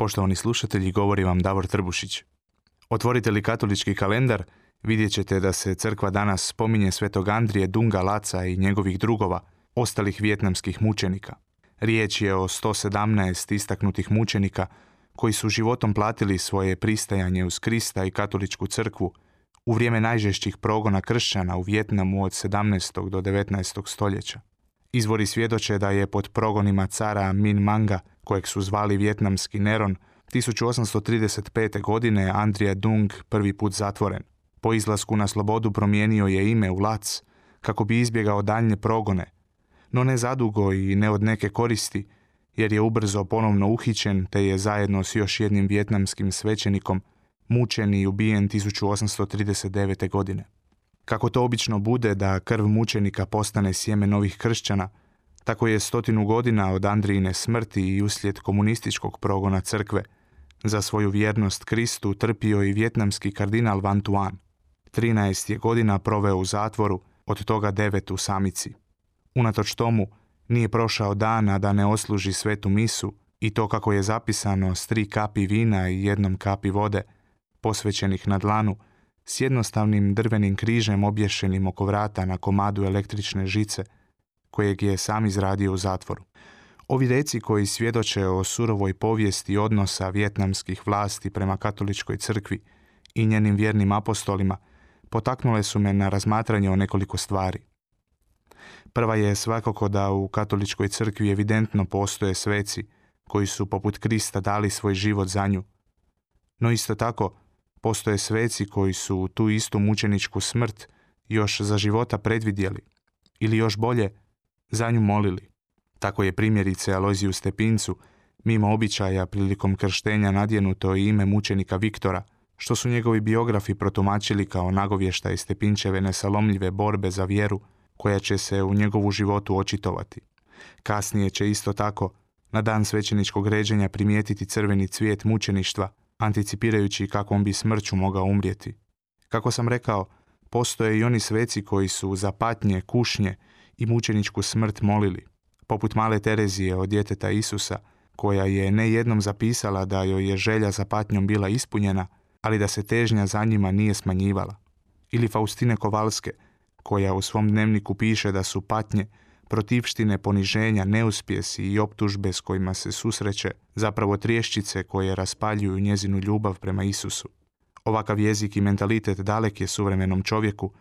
Poštovani slušatelji, govori vam Davor Trbušić. Otvorite li katolički kalendar, vidjet ćete da se crkva danas spominje svetog Andrije Dunga Laca i njegovih drugova, ostalih vjetnamskih mučenika. Riječ je o 117 istaknutih mučenika koji su životom platili svoje pristajanje uz Krista i katoličku crkvu u vrijeme najžešćih progona kršćana u Vjetnamu od 17. do 19. stoljeća. Izvori svjedoče da je pod progonima cara Min Manga, kojeg su zvali vjetnamski Neron, 1835. godine Andrija Dung prvi put zatvoren. Po izlasku na slobodu promijenio je ime u Lac, kako bi izbjegao daljnje progone, no ne zadugo i ne od neke koristi, jer je ubrzo ponovno uhićen te je zajedno s još jednim vjetnamskim svećenikom mučen i ubijen 1839. godine. Kako to obično bude da krv mučenika postane sjeme novih kršćana, tako je stotinu godina od Andrijine smrti i uslijed komunističkog progona crkve za svoju vjernost Kristu trpio i vjetnamski kardinal Van Tuan. 13 je godina proveo u zatvoru, od toga devet u samici. Unatoč tomu, nije prošao dana da ne osluži svetu misu i to kako je zapisano s tri kapi vina i jednom kapi vode, posvećenih na dlanu, s jednostavnim drvenim križem obješenim oko vrata na komadu električne žice, kojeg je sam izradio u zatvoru. Ovi reci koji svjedoče o surovoj povijesti odnosa vjetnamskih vlasti prema katoličkoj crkvi i njenim vjernim apostolima potaknule su me na razmatranje o nekoliko stvari. Prva je svakako da u katoličkoj crkvi evidentno postoje sveci koji su poput Krista dali svoj život za nju. No isto tako Postoje sveci koji su tu istu mučeničku smrt još za života predvidjeli ili još bolje za nju molili. Tako je primjerice Aloziju Stepincu mimo običaja prilikom krštenja nadjenuto ime mučenika Viktora, što su njegovi biografi protumačili kao nagovještaj Stepinčeve nesalomljive borbe za vjeru koja će se u njegovu životu očitovati. Kasnije će isto tako na dan svećeničkog ređenja primijetiti crveni cvijet mučeništva anticipirajući kakvom bi smrću mogao umrijeti. Kako sam rekao, postoje i oni sveci koji su za patnje, kušnje i mučeničku smrt molili, poput male Terezije od djeteta Isusa, koja je ne jednom zapisala da joj je želja za patnjom bila ispunjena, ali da se težnja za njima nije smanjivala. Ili Faustine Kovalske, koja u svom dnevniku piše da su patnje protivštine poniženja, neuspjesi i optužbe s kojima se susreće, zapravo triješčice koje raspaljuju njezinu ljubav prema Isusu. Ovakav jezik i mentalitet dalek je suvremenom čovjeku,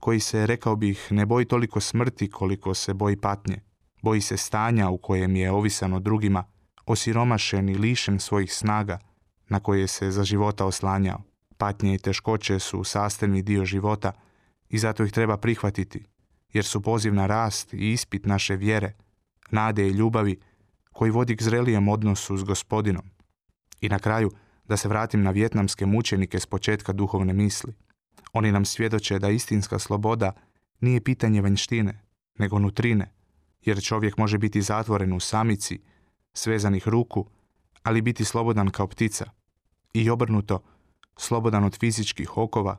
koji se, rekao bih, ne boji toliko smrti koliko se boji patnje. Boji se stanja u kojem je ovisan od drugima, osiromašen i lišen svojih snaga na koje se za života oslanjao. Patnje i teškoće su sastavni dio života i zato ih treba prihvatiti, jer su poziv na rast i ispit naše vjere, nade i ljubavi koji vodi k zrelijem odnosu s gospodinom. I na kraju, da se vratim na vjetnamske mučenike s početka duhovne misli. Oni nam svjedoče da istinska sloboda nije pitanje vanjštine, nego nutrine, jer čovjek može biti zatvoren u samici, svezanih ruku, ali biti slobodan kao ptica. I obrnuto, slobodan od fizičkih okova,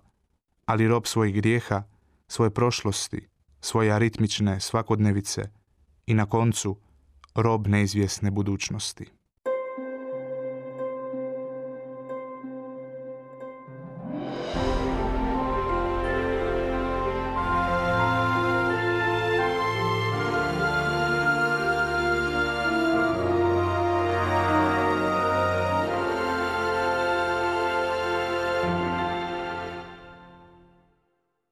ali rob svojih grijeha, svoje prošlosti, svoje aritmične svakodnevice i na koncu rob neizvjesne budućnosti.